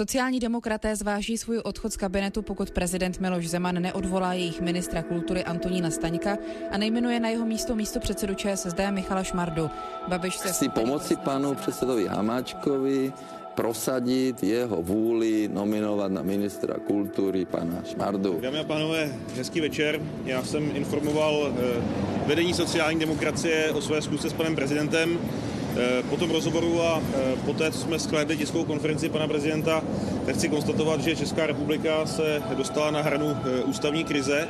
Sociální demokraté zváží svůj odchod z kabinetu, pokud prezident Miloš Zeman neodvolá jejich ministra kultury Antonína Staňka a nejmenuje na jeho místo místo předsedu ČSSD Michala Šmardu. Babiš se... Chci pomoci panu předsedovi Hamáčkovi, prosadit jeho vůli nominovat na ministra kultury pana Šmardu. Dámy a pánové, hezký večer. Já jsem informoval eh, vedení sociální demokracie o své zkusce s panem prezidentem. Eh, po tom rozhovoru a eh, poté, co jsme sklédli tiskovou konferenci pana prezidenta, tak chci konstatovat, že Česká republika se dostala na hranu eh, ústavní krize.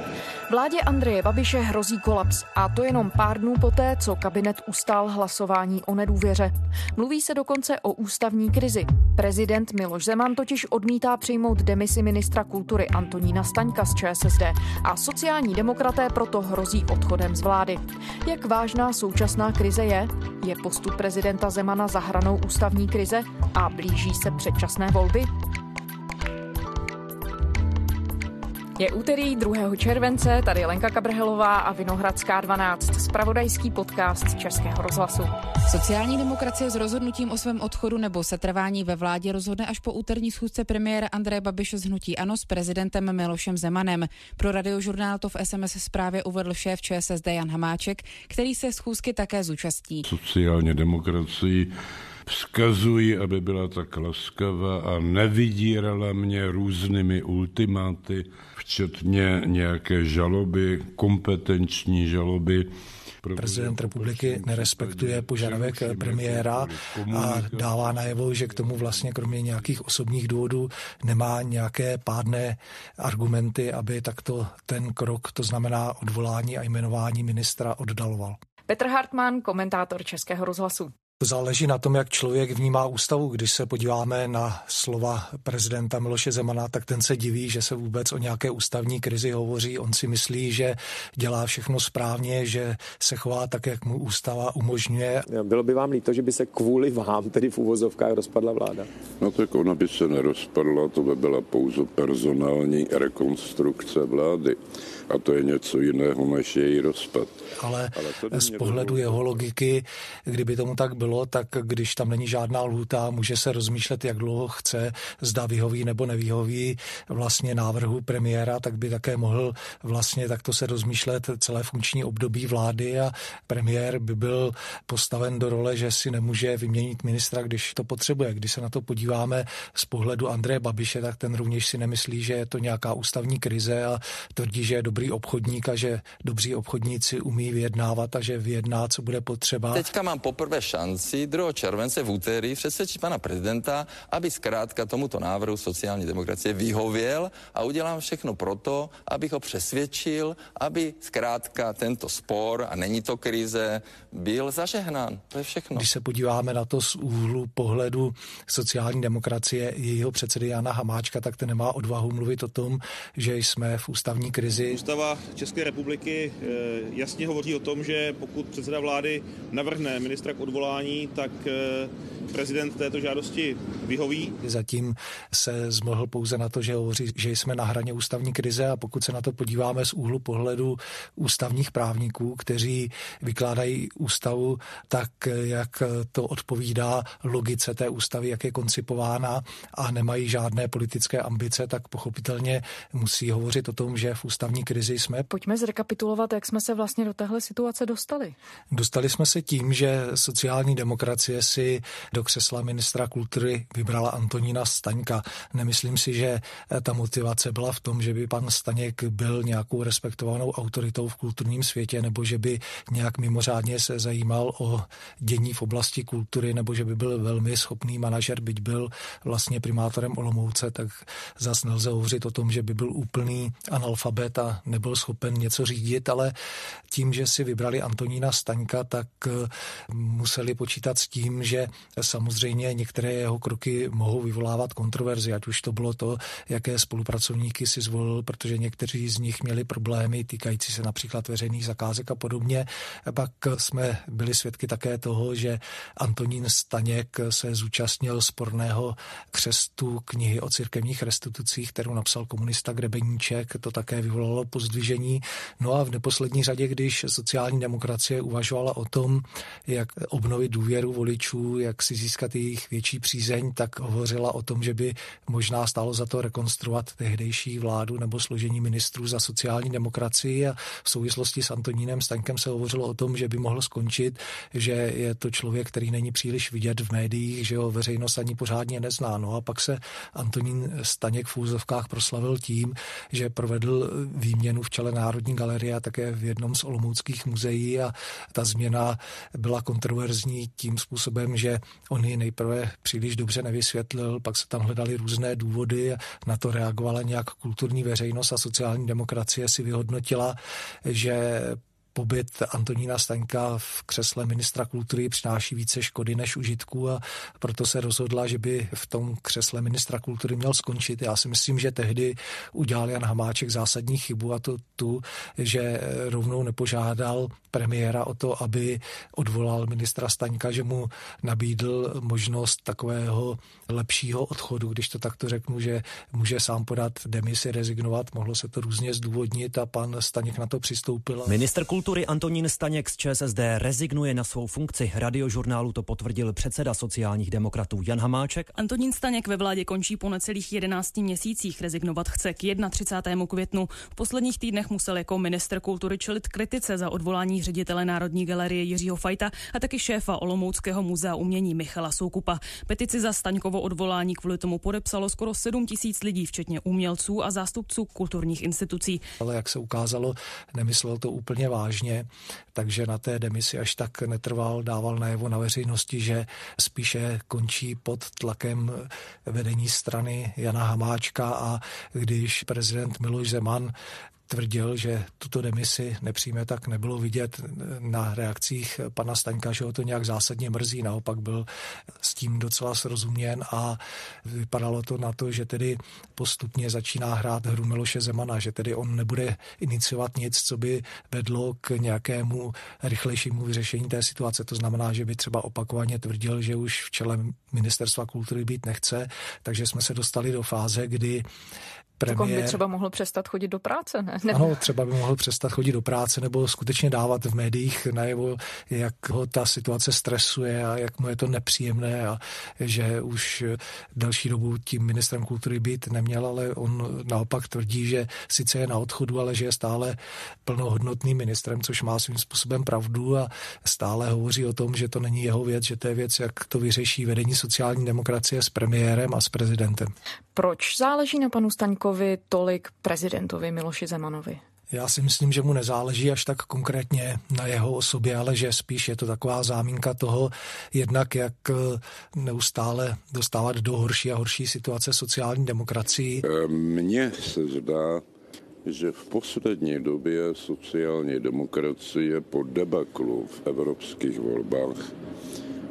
Vládě Andreje Babiše hrozí kolaps a to jenom pár dnů poté, co kabinet ustál hlasování o nedůvěře. Mluví se dokonce o ústavní krizi. Prezident Miloš Zeman totiž odmítá přijmout demisi ministra kultury Antonína Staňka z ČSSD a sociální demokraté proto hrozí odchodem z vlády. Jak vážná současná krize je? Je postup prezidenta Zemana za hranou ústavní krize a blíží se předčasné volby? Je úterý 2. července, tady Lenka Kabrhelová a Vinohradská 12, spravodajský podcast Českého rozhlasu. Sociální demokracie s rozhodnutím o svém odchodu nebo setrvání ve vládě rozhodne až po úterní schůzce premiéra Andreje Babiše z Hnutí Ano s prezidentem Milošem Zemanem. Pro radiožurnál to v SMS zprávě uvedl šéf ČSSD Jan Hamáček, který se schůzky také zúčastní. Sociální demokracii vzkazuji, aby byla tak laskavá a nevydírala mě různými ultimáty, včetně nějaké žaloby, kompetenční žaloby. Prezident republiky nerespektuje požadavek premiéra a dává najevo, že k tomu vlastně kromě nějakých osobních důvodů nemá nějaké pádné argumenty, aby takto ten krok, to znamená odvolání a jmenování ministra, oddaloval. Petr Hartmann, komentátor Českého rozhlasu. Záleží na tom, jak člověk vnímá ústavu. Když se podíváme na slova prezidenta Miloše Zemana, tak ten se diví, že se vůbec o nějaké ústavní krizi hovoří. On si myslí, že dělá všechno správně, že se chová tak, jak mu ústava umožňuje. Bylo by vám líto, že by se kvůli vám, tedy v úvozovkách, rozpadla vláda? No tak ona by se nerozpadla, to by byla pouze personální rekonstrukce vlády. A to je něco jiného než její rozpad. Ale, Ale z pohledu jeho logiky, kdyby tomu tak bylo, bylo, tak když tam není žádná lhůta, může se rozmýšlet, jak dlouho chce, zda vyhoví nebo nevyhoví vlastně návrhu premiéra, tak by také mohl vlastně takto se rozmýšlet celé funkční období vlády a premiér by byl postaven do role, že si nemůže vyměnit ministra, když to potřebuje. Když se na to podíváme z pohledu Andreje Babiše, tak ten rovněž si nemyslí, že je to nějaká ústavní krize a tvrdí, že je dobrý obchodník a že dobří obchodníci umí vyjednávat a že vyjedná, co bude potřeba. Teďka mám poprvé šanci šanci 2. července v úterý přesvědčit pana prezidenta, aby zkrátka tomuto návrhu sociální demokracie vyhověl a udělám všechno proto, abych ho přesvědčil, aby zkrátka tento spor, a není to krize, byl zažehnán. To je všechno. Když se podíváme na to z úhlu pohledu sociální demokracie jejího předsedy Jana Hamáčka, tak ten nemá odvahu mluvit o tom, že jsme v ústavní krizi. Ústava České republiky eh, jasně hovoří o tom, že pokud předseda vlády navrhne ministra k odvolání, tak eh, prezident této žádosti vyhoví. Zatím se zmohl pouze na to, že hovoří, že jsme na hraně ústavní krize a pokud se na to podíváme z úhlu pohledu ústavních právníků, kteří vykládají ústavu tak, jak to odpovídá logice té ústavy, jak je koncipována a nemají žádné politické ambice, tak pochopitelně musí hovořit o tom, že v ústavní krizi jsme. Pojďme zrekapitulovat, jak jsme se vlastně do téhle situace dostali. Dostali jsme se tím, že sociální demokracie si do křesla ministra kultury vybrala Antonína Staňka. Nemyslím si, že ta motivace byla v tom, že by pan Staněk byl nějakou respektovanou autoritou v kulturním světě, nebo že by nějak mimořádně se zajímal o dění v oblasti kultury, nebo že by byl velmi schopný manažer, byť byl vlastně primátorem Olomouce, tak zas nelze hovořit o tom, že by byl úplný analfabet a nebyl schopen něco řídit, ale tím, že si vybrali Antonína Staňka, tak museli počítat s tím, že samozřejmě některé jeho kroky mohou vyvolávat kontroverzi, ať už to bylo to, jaké spolupracovníky si zvolil, protože někteří z nich měli problémy týkající se například veřejných zakázek a podobně. Pak jsme byli svědky také toho, že Antonín Staněk se zúčastnil sporného křestu knihy o církevních restitucích, kterou napsal komunista Grebeníček. To také vyvolalo pozdvižení. No a v neposlední řadě, když sociální demokracie uvažovala o tom, jak obnovit důvěru voličů, jak si získat jejich větší přízeň, tak hovořila o tom, že by možná stálo za to rekonstruovat tehdejší vládu nebo složení ministrů za sociální demokracii a v souvislosti s Antonínem Staňkem se hovořilo o tom, že by mohl skončit, že je to člověk, který není příliš vidět v médiích, že ho veřejnost ani pořádně nezná. No a pak se Antonín Staněk v úzovkách proslavil tím, že provedl výměnu v čele Národní galerie a také v jednom z olomouckých muzeí. A ta změna byla kontroverzní tím způsobem, že on ji nejprve příliš dobře nevysvětlil, pak se tam hledali různé důvody na to reagovala nějak kulturní veřejnost a sociální demokracie si vyhodnotila, že pobyt Antonína Staňka v křesle ministra kultury přináší více škody než užitku a proto se rozhodla, že by v tom křesle ministra kultury měl skončit. Já si myslím, že tehdy udělal Jan Hamáček zásadní chybu a to tu, že rovnou nepožádal premiéra o to, aby odvolal ministra Staňka, že mu nabídl možnost takového lepšího odchodu, když to takto řeknu, že může sám podat demisi, rezignovat, mohlo se to různě zdůvodnit a pan Staněk na to přistoupil. Minister kultury Antonín Staněk z ČSSD rezignuje na svou funkci. Radiožurnálu to potvrdil předseda sociálních demokratů Jan Hamáček. Antonín Staněk ve vládě končí po necelých 11 měsících. Rezignovat chce k 31. květnu. V posledních týdnech musel jako minister kultury čelit kritice za odvolání ředitele Národní galerie Jiřího Fajta a taky šéfa Olomouckého muzea umění Michala Soukupa. Petici za Staňkovo odvolání kvůli tomu podepsalo skoro 7 tisíc lidí, včetně umělců a zástupců kulturních institucí. Ale jak se ukázalo, nemyslel to úplně vážně takže na té demisi až tak netrval, dával najevo na veřejnosti, že spíše končí pod tlakem vedení strany Jana Hamáčka a když prezident Miloš Zeman tvrdil, že tuto demisi nepřijme, tak nebylo vidět na reakcích pana Staňka, že ho to nějak zásadně mrzí. Naopak byl s tím docela srozuměn a vypadalo to na to, že tedy postupně začíná hrát hru Miloše Zemana, že tedy on nebude iniciovat nic, co by vedlo k nějakému rychlejšímu vyřešení té situace. To znamená, že by třeba opakovaně tvrdil, že už v čele ministerstva kultury být nechce, takže jsme se dostali do fáze, kdy premiér... Tak on by třeba mohl přestat chodit do práce, ne? ne? Ano, třeba by mohl přestat chodit do práce nebo skutečně dávat v médiích najevo, jak ho ta situace stresuje a jak mu je to nepříjemné a že už další dobu tím ministrem kultury být neměl, ale on naopak tvrdí, že sice je na odchodu, ale že je stále plnohodnotným ministrem, což má svým způsobem pravdu a stále hovoří o tom, že to není jeho věc, že to je věc, jak to vyřeší vedení sociální demokracie s premiérem a s prezidentem. Proč záleží na panu Staňkovi tolik prezidentovi Miloši Zemanovi? Já si myslím, že mu nezáleží až tak konkrétně na jeho osobě, ale že spíš je to taková zámínka toho, jednak jak eh, neustále dostávat do horší a horší situace sociální demokracii. Eh, mně se zdá, že v poslední době sociální demokracie po debaklu v evropských volbách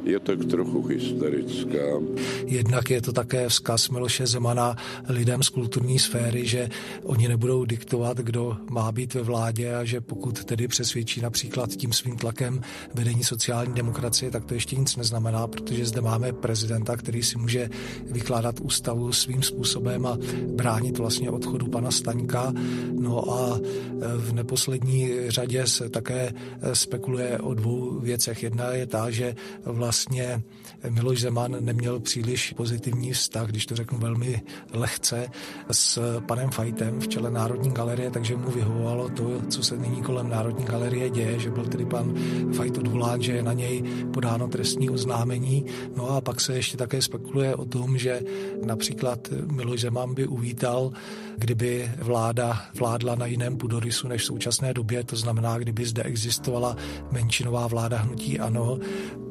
je tak trochu hysterická. Jednak je to také vzkaz Miloše Zemana lidem z kulturní sféry, že oni nebudou diktovat, kdo má být ve vládě a že pokud tedy přesvědčí například tím svým tlakem vedení sociální demokracie, tak to ještě nic neznamená, protože zde máme prezidenta, který si může vykládat ústavu svým způsobem a bránit vlastně odchodu pana Staňka. No a v neposlední řadě se také spekuluje o dvou věcech. Jedna je ta, že vlastně vlastně Miloš Zeman neměl příliš pozitivní vztah, když to řeknu velmi lehce, s panem Fajtem v čele Národní galerie, takže mu vyhovovalo to, co se nyní kolem Národní galerie děje, že byl tedy pan Fajt odvolán, že je na něj podáno trestní oznámení. No a pak se ještě také spekuluje o tom, že například Miloš Zeman by uvítal, kdyby vláda vládla na jiném půdorysu než v současné době, to znamená, kdyby zde existovala menšinová vláda hnutí ANO,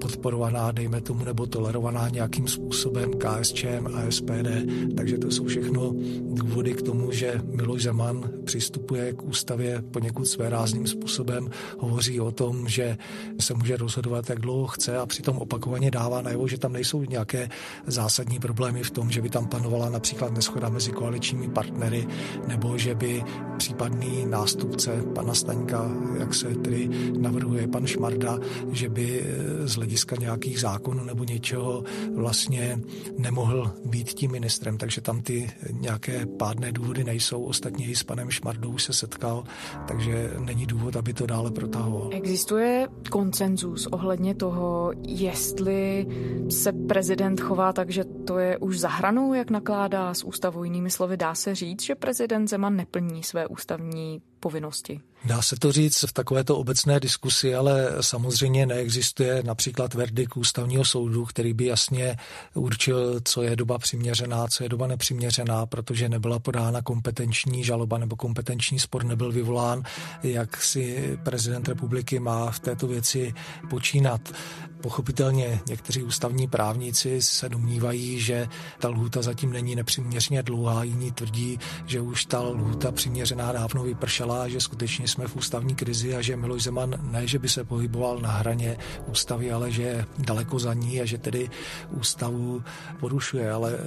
podporovaná, dejme tomu, nebo tolerovaná nějakým způsobem KSČM a SPD. Takže to jsou všechno důvody k tomu, že Miloš Zeman přistupuje k ústavě poněkud své rázným způsobem, hovoří o tom, že se může rozhodovat, jak dlouho chce a přitom opakovaně dává najevo, že tam nejsou nějaké zásadní problémy v tom, že by tam panovala například neschoda mezi koaličními partnery nebo že by případný nástupce pana Staňka, jak se tedy navrhuje pan Šmarda, že by z hlediska nějak nějakých zákonů nebo něčeho vlastně nemohl být tím ministrem, takže tam ty nějaké pádné důvody nejsou. Ostatně i s panem Šmardou se setkal, takže není důvod, aby to dále protahoval. Existuje koncenzus ohledně toho, jestli se prezident chová tak, že to je už za hranou, jak nakládá s ústavou. Jinými slovy, dá se říct, že prezident Zeman neplní své ústavní povinnosti. Dá se to říct v takovéto obecné diskusi, ale samozřejmě neexistuje například verdikt ústavního soudu, který by jasně určil, co je doba přiměřená, co je doba nepřiměřená, protože nebyla podána kompetenční žaloba nebo kompetenční spor nebyl vyvolán, jak si prezident republiky má v této věci počínat. Pochopitelně někteří ústavní právníci se domnívají, že ta lhůta zatím není nepřiměřeně dlouhá, jiní tvrdí, že už ta lhůta přiměřená dávno vypršela, že skutečně jsme v ústavní krizi a že Miloš Zeman ne, že by se pohyboval na hraně ústavy, ale že je daleko za ní a že tedy ústavu porušuje. Ale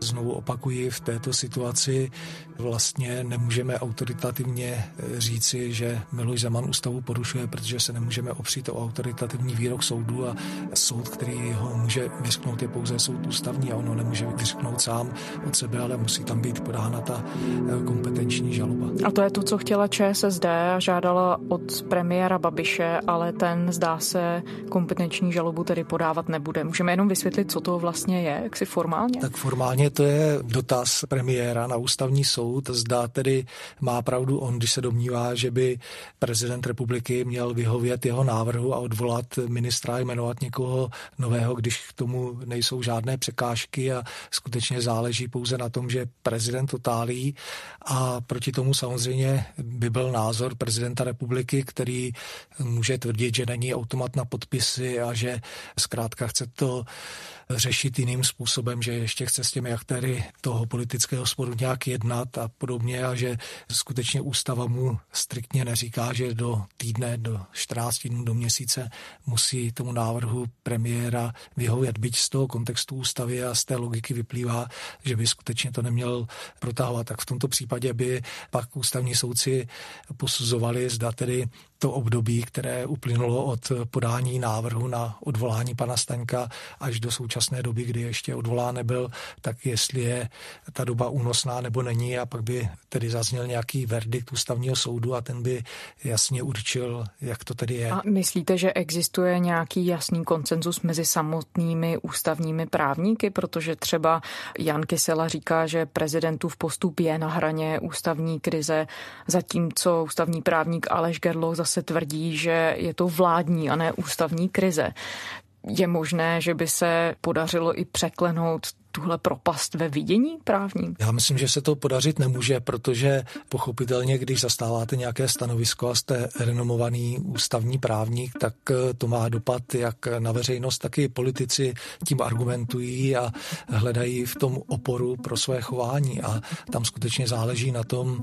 znovu opakuji, v této situaci vlastně nemůžeme autoritativně říci, že Miloš Zeman ústavu porušuje, protože se nemůžeme opřít o autoritativní výrok soudu a soud, který ho může vyřknout, je pouze soud ústavní a ono nemůže vyřknout sám od sebe, ale musí tam být podána ta kompetenční žaloba. A to je to, co chtěla ČSSD a žádala od premiéra Babiše, ale ten zdá se kompetenční žalobu tedy podávat nebude. Můžeme jenom vysvětlit, co to vlastně je, jak si formálně? Tak formálně to je dotaz premiéra na ústavní soud. Zdá tedy má pravdu on, když se domnívá, že by prezident republiky měl vyhovět jeho návrhu a odvolat ministra jmenovat někoho nového, když k tomu nejsou žádné překážky a skutečně záleží pouze na tom, že prezident otálí a proti tomu samozřejmě by byl názor prezidenta republiky, který může tvrdit, že není automat na podpisy a že zkrátka chce to řešit jiným způsobem, že ještě chce s těmi aktéry toho politického sporu nějak jednat a podobně a že skutečně ústava mu striktně neříká, že do týdne, do 14 dnů, do měsíce musí tomu návrhu premiéra vyhovět. Byť z toho kontextu ústavy a z té logiky vyplývá, že by skutečně to neměl protahovat. Tak v tomto případě by pak ústavní soudci posuzovali, zda tedy to období, které uplynulo od podání návrhu na odvolání pana Staňka až do současné doby, kdy ještě odvolán nebyl, tak jestli je ta doba únosná nebo není a pak by tedy zazněl nějaký verdikt ústavního soudu a ten by jasně určil, jak to tedy je. A myslíte, že existuje nějaký jasný koncenzus mezi samotnými ústavními právníky, protože třeba Jan Kysela říká, že prezidentův postup je na hraně ústavní krize, zatímco ústavní právník Aleš Gerloch zase zase tvrdí, že je to vládní a ne ústavní krize. Je možné, že by se podařilo i překlenout tuhle propast ve vidění právním? Já myslím, že se to podařit nemůže, protože pochopitelně, když zastáváte nějaké stanovisko a jste renomovaný ústavní právník, tak eh, to má dopad jak na veřejnost, tak i politici tím argumentují a hledají v tom oporu pro své chování a tam skutečně záleží na tom,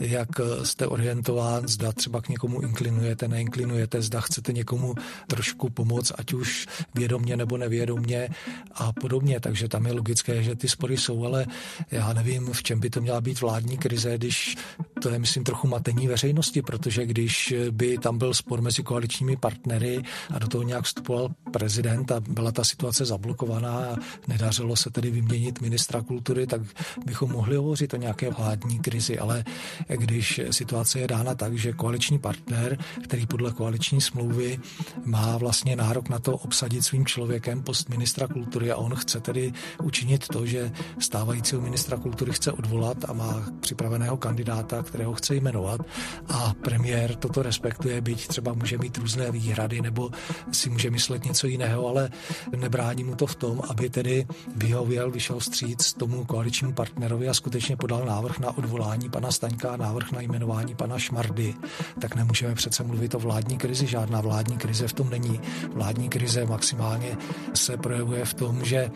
jak jste orientován, zda třeba k někomu inklinujete, neinklinujete, zda chcete někomu trošku pomoct, ať už vědomně nebo nevědomně a podobně. Takže tam je že ty spory jsou, ale já nevím, v čem by to měla být vládní krize, když to je, myslím, trochu matení veřejnosti, protože když by tam byl spor mezi koaličními partnery a do toho nějak vstupoval prezident a byla ta situace zablokovaná a nedařilo se tedy vyměnit ministra kultury, tak bychom mohli hovořit o nějaké vládní krizi, ale když situace je dána tak, že koaliční partner, který podle koaliční smlouvy má vlastně nárok na to obsadit svým člověkem post ministra kultury a on chce tedy učinit to, že stávajícího ministra kultury chce odvolat a má připraveného kandidáta, kterého chce jmenovat a premiér toto respektuje, byť třeba může mít různé výhrady nebo si může myslet něco jiného, ale nebrání mu to v tom, aby tedy vyhověl, vyšel vstříc tomu koaličnímu partnerovi a skutečně podal návrh na odvolání pana Staňka, návrh na jmenování pana Šmardy, tak nemůžeme přece mluvit o vládní krizi. Žádná vládní krize v tom není. Vládní krize maximálně se projevuje v tom, že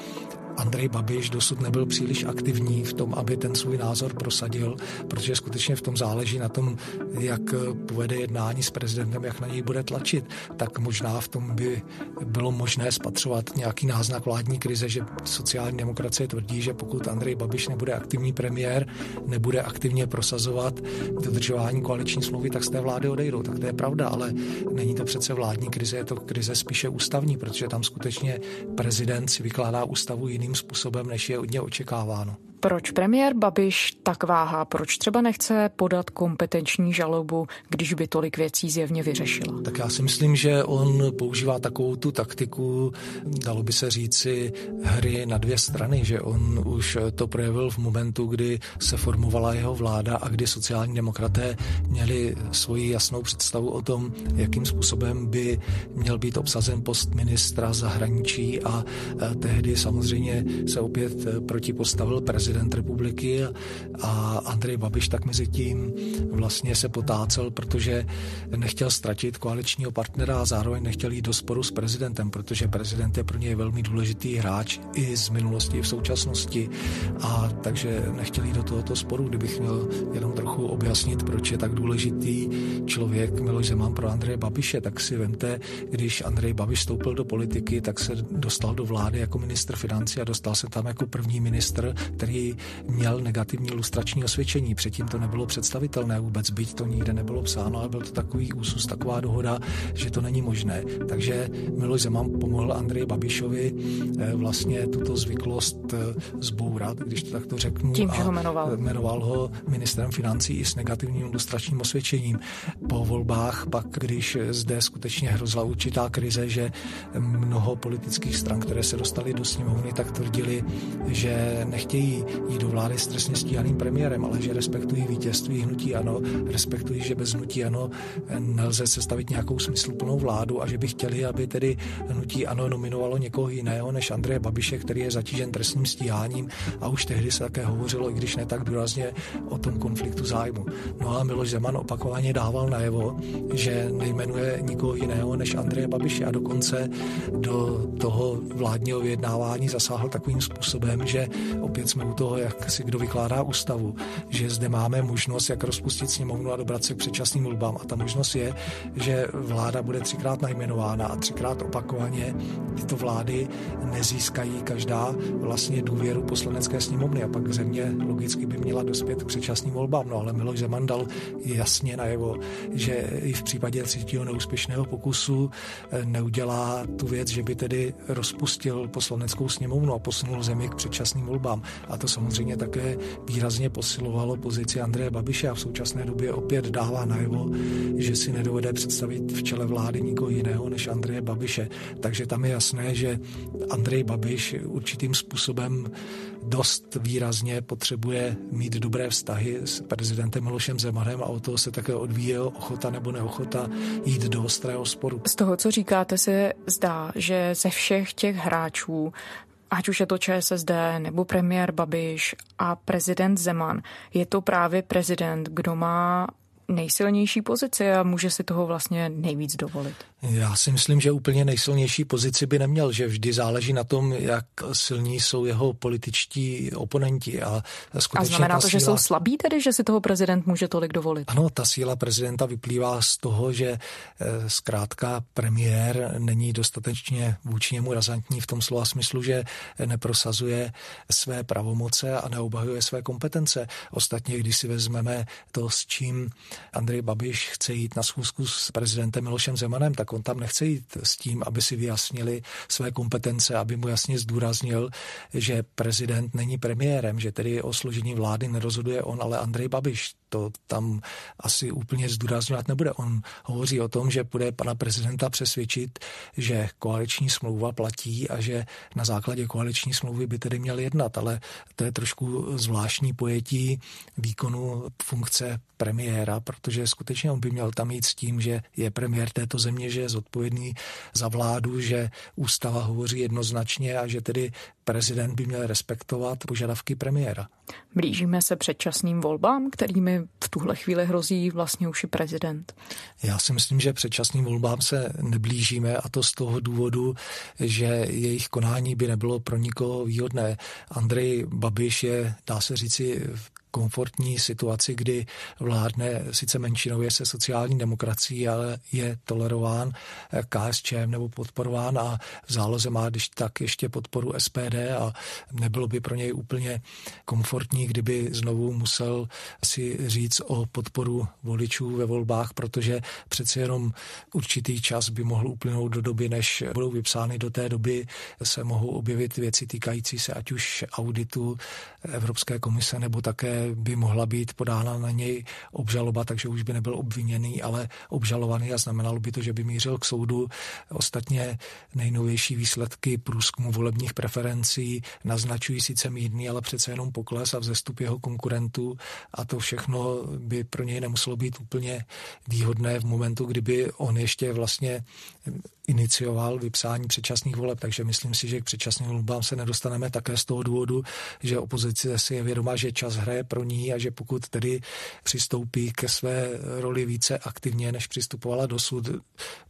Andrej Babiš dosud nebyl příliš aktivní v tom, aby ten svůj názor prosadil, protože skutečně v tom záleží na tom, jak povede jednání s prezidentem, jak na něj bude tlačit. Tak možná v tom by bylo možné spatřovat nějaký náznak vládní krize, že sociální demokracie tvrdí, že pokud Andrej Babiš nebude aktivní premiér, nebude aktivně prosazovat dodržování koaliční smlouvy, tak z té vlády odejdou. Tak to je pravda, ale není to přece vládní krize, je to krize spíše ústavní, protože tam skutečně prezident si vykládá ústavu jiným způsobem, než je od něj očekáváno. Proč premiér Babiš tak váhá? Proč třeba nechce podat kompetenční žalobu, když by tolik věcí zjevně vyřešila? Tak já si myslím, že on používá takovou tu taktiku, dalo by se říci, hry na dvě strany, že on už to projevil v momentu, kdy se formovala jeho vláda a kdy sociální demokraté měli svoji jasnou představu o tom, jakým způsobem by měl být obsazen post ministra zahraničí a tehdy samozřejmě se opět protipostavil prezident prezident republiky a Andrej Babiš tak mezi tím vlastně se potácel, protože nechtěl ztratit koaličního partnera a zároveň nechtěl jít do sporu s prezidentem, protože prezident je pro něj velmi důležitý hráč i z minulosti, i v současnosti a takže nechtěl jít do tohoto sporu. Kdybych měl jenom trochu objasnit, proč je tak důležitý člověk Miloš Zeman pro Andreje Babiše, tak si vemte, když Andrej Babiš vstoupil do politiky, tak se dostal do vlády jako ministr financí a dostal se tam jako první ministr, který měl negativní lustrační osvědčení. Předtím to nebylo představitelné vůbec, byť to nikde nebylo psáno, ale byl to takový úsus, taková dohoda, že to není možné. Takže Miloš Zeman pomohl Andreji Babišovi eh, vlastně tuto zvyklost eh, zbourat, když to takto řeknu. Tím, že ho jmenoval. Jmenoval ho ministrem financí i s negativním lustračním osvědčením. Po volbách pak, když zde skutečně hrozila určitá krize, že mnoho politických stran, které se dostaly do sněmovny, tak tvrdili, že nechtějí jít do vlády s trestně stíhaným premiérem, ale že respektují vítězství hnutí ano, respektují, že bez hnutí ano nelze sestavit nějakou smysluplnou vládu a že by chtěli, aby tedy hnutí ano nominovalo někoho jiného než Andreje Babiše, který je zatížen trestním stíháním a už tehdy se také hovořilo, i když ne tak důrazně, o tom konfliktu zájmu. No a Miloš Zeman opakovaně dával najevo, že nejmenuje nikoho jiného než Andreje Babiše a dokonce do toho vládního vyjednávání zasáhl takovým způsobem, že opět jsme u toho, jak si kdo vykládá ústavu, že zde máme možnost, jak rozpustit sněmovnu a dobrat se k předčasným volbám. A ta možnost je, že vláda bude třikrát najmenována a třikrát opakovaně tyto vlády nezískají každá vlastně důvěru poslanecké sněmovny a pak země logicky by měla dospět k předčasným volbám. No ale Miloš Zeman dal jasně najevo, že i v případě třetího neúspěšného pokusu eh, neudělá tu věc, že by tedy rozpustil poslaneckou sněmovnu a posunul zemi k předčasným volbám. A to samozřejmě také výrazně posilovalo pozici Andreje Babiše a v současné době opět dává najevo, že si nedovede představit v čele vlády nikoho jiného než Andreje Babiše. Takže tam je jasné, že Andrej Babiš určitým způsobem dost výrazně potřebuje mít dobré vztahy s prezidentem Milošem Zemanem a o toho se také odvíje ochota nebo neochota jít do ostrého sporu. Z toho, co říkáte, se zdá, že ze všech těch hráčů ať už je to ČSSD nebo premiér Babiš a prezident Zeman, je to právě prezident, kdo má nejsilnější pozici a může si toho vlastně nejvíc dovolit. Já si myslím, že úplně nejsilnější pozici by neměl, že vždy záleží na tom, jak silní jsou jeho političtí oponenti. A, a znamená to, síla... že jsou slabí tedy, že si toho prezident může tolik dovolit? Ano, ta síla prezidenta vyplývá z toho, že eh, zkrátka premiér není dostatečně vůči němu razantní v tom slova smyslu, že neprosazuje své pravomoce a neobhajuje své kompetence. Ostatně, když si vezmeme to, s čím Andrej Babiš chce jít na schůzku s prezidentem Milošem Zemanem, tak on tam nechce jít s tím, aby si vyjasnili své kompetence, aby mu jasně zdůraznil, že prezident není premiérem, že tedy o složení vlády nerozhoduje on, ale Andrej Babiš. To tam asi úplně zdůrazňovat nebude. On hovoří o tom, že bude pana prezidenta přesvědčit, že koaliční smlouva platí a že na základě koaliční smlouvy by tedy měl jednat, ale to je trošku zvláštní pojetí výkonu funkce premiéra, protože skutečně on by měl tam jít s tím, že je premiér této země, že je zodpovědný za vládu, že ústava hovoří jednoznačně a že tedy prezident by měl respektovat požadavky premiéra. Blížíme se předčasným volbám, kterými v tuhle chvíli hrozí vlastně už i prezident. Já si myslím, že předčasným volbám se neblížíme a to z toho důvodu, že jejich konání by nebylo pro nikoho výhodné. Andrej Babiš je, dá se říci, v komfortní situaci, kdy vládne sice menšinově se sociální demokracií, ale je tolerován KSČM nebo podporován a v záloze má když tak ještě podporu SPD a nebylo by pro něj úplně komfortní, kdyby znovu musel si říct o podporu voličů ve volbách, protože přeci jenom určitý čas by mohl uplynout do doby, než budou vypsány. Do té doby, se mohou objevit věci týkající se ať už auditu Evropské komise nebo také by mohla být podána na něj obžaloba, takže už by nebyl obviněný, ale obžalovaný a znamenalo by to, že by mířil k soudu. Ostatně nejnovější výsledky průzkumu volebních preferencí naznačují sice mírný, ale přece jenom pokles a vzestup jeho konkurentů a to všechno by pro něj nemuselo být úplně výhodné v momentu, kdyby on ještě vlastně inicioval vypsání předčasných voleb, takže myslím si, že k předčasným volbám se nedostaneme také z toho důvodu, že opozice si je vědoma, že čas hraje pro ní a že pokud tedy přistoupí ke své roli více aktivně, než přistupovala dosud,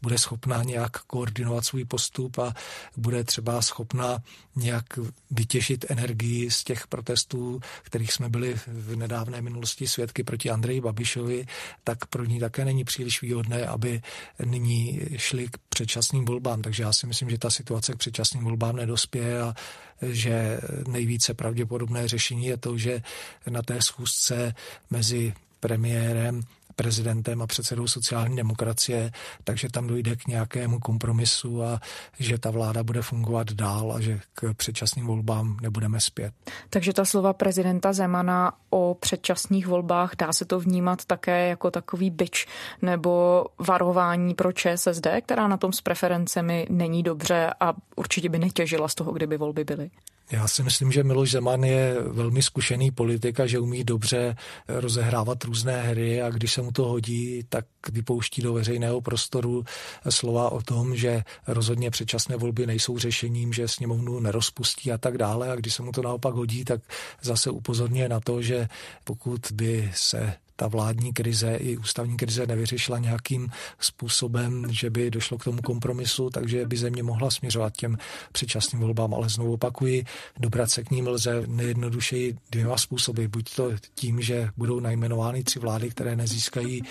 bude schopná nějak koordinovat svůj postup a bude třeba schopná nějak vytěžit energii z těch protestů, kterých jsme byli v nedávné minulosti svědky proti Andreji Babišovi, tak pro ní také není příliš výhodné, aby nyní šli k předčasným volbám. Takže já si myslím, že ta situace k předčasným volbám nedospěje a že nejvíce pravděpodobné řešení je to, že na té schůzce mezi premiérem prezidentem a předsedou sociální demokracie, takže tam dojde k nějakému kompromisu a že ta vláda bude fungovat dál a že k předčasným volbám nebudeme zpět. Takže ta slova prezidenta Zemana o předčasných volbách, dá se to vnímat také jako takový byč nebo varování pro ČSSD, která na tom s preferencemi není dobře a určitě by netěžila z toho, kdyby volby byly. Já si myslím, že Miloš Zeman je velmi zkušený politik a že umí dobře rozehrávat různé hry a když se mu to hodí, tak vypouští do veřejného prostoru slova o tom, že rozhodně předčasné volby nejsou řešením, že sněmovnu nerozpustí a tak dále. A když se mu to naopak hodí, tak zase upozorňuje na to, že pokud by se ta vládní krize i ústavní krize nevyřešila nějakým způsobem, že by došlo k tomu kompromisu, takže by země mohla směřovat těm předčasným volbám. Ale znovu opakuji, dobrat se k ním lze nejjednodušeji dvěma způsoby. Buď to tím, že budou najmenovány tři vlády, které nezískají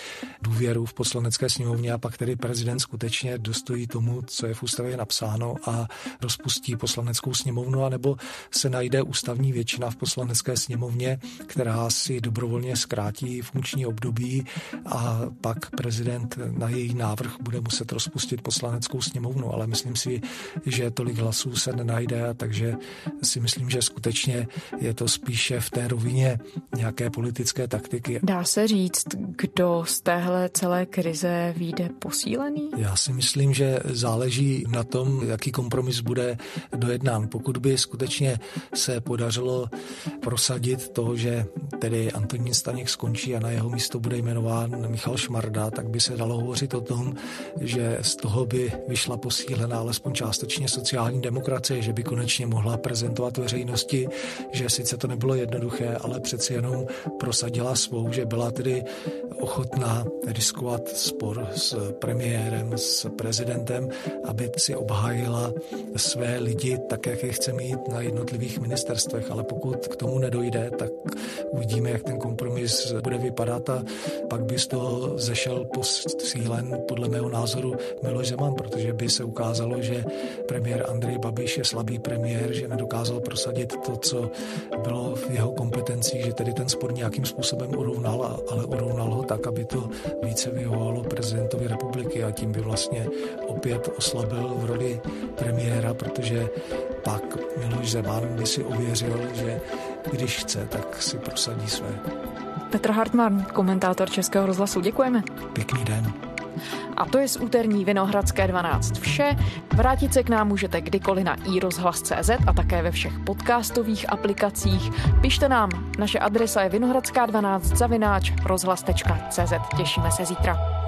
důvěru v poslanecké sněmovně a pak tedy prezident skutečně dostojí tomu, co je v ústavě napsáno a rozpustí poslaneckou sněmovnu, anebo se najde ústavní většina v poslanecké sněmovně, která si dobrovolně zkrátí funkční období a pak prezident na její návrh bude muset rozpustit poslaneckou sněmovnu, ale myslím si, že tolik hlasů se nenajde, takže si myslím, že skutečně je to spíše v té rovině nějaké politické taktiky. Dá se říct, kdo z téhle celé krize vyjde posílený? Já si myslím, že záleží na tom, jaký kompromis bude dojednán. Pokud by skutečně se podařilo prosadit to, že tedy Antonín Staněk skončí a na jeho místo bude jmenován Michal Šmarda, tak by se dalo hovořit o tom, že z toho by vyšla posílená alespoň částečně sociální demokracie, že by konečně mohla prezentovat veřejnosti, že sice to nebylo jednoduché, ale přeci jenom prosadila svou, že byla tedy ochotná riskovat spor s premiérem, s prezidentem, aby si obhájila své lidi tak, jak je chce mít na jednotlivých ministerstvech. Ale pokud k tomu nedojde, tak uvidíme, jak ten kompromis bude vypadat a pak by z toho zešel posílen podle mého názoru Miloš Zeman, protože by se ukázalo, že premiér Andrej Babiš je slabý premiér, že nedokázal prosadit to, co bylo v jeho kompetenci, že tedy ten spor nějakým způsobem urovnal, ale urovnal ho tak, aby to více vyhovovalo prezidentovi republiky a tím by vlastně opět oslabil v roli premiéra, protože pak Miloš Zeman by si ověřil, že když chce, tak si prosadí své. Petr Hartmann, komentátor Českého rozhlasu. Děkujeme. Pěkný den. A to je z úterní Vinohradské 12 vše. Vrátit se k nám můžete kdykoliv na iRozhlas.cz a také ve všech podcastových aplikacích. Pište nám, naše adresa je vinohradská12 zavináč rozhlas.cz. Těšíme se zítra.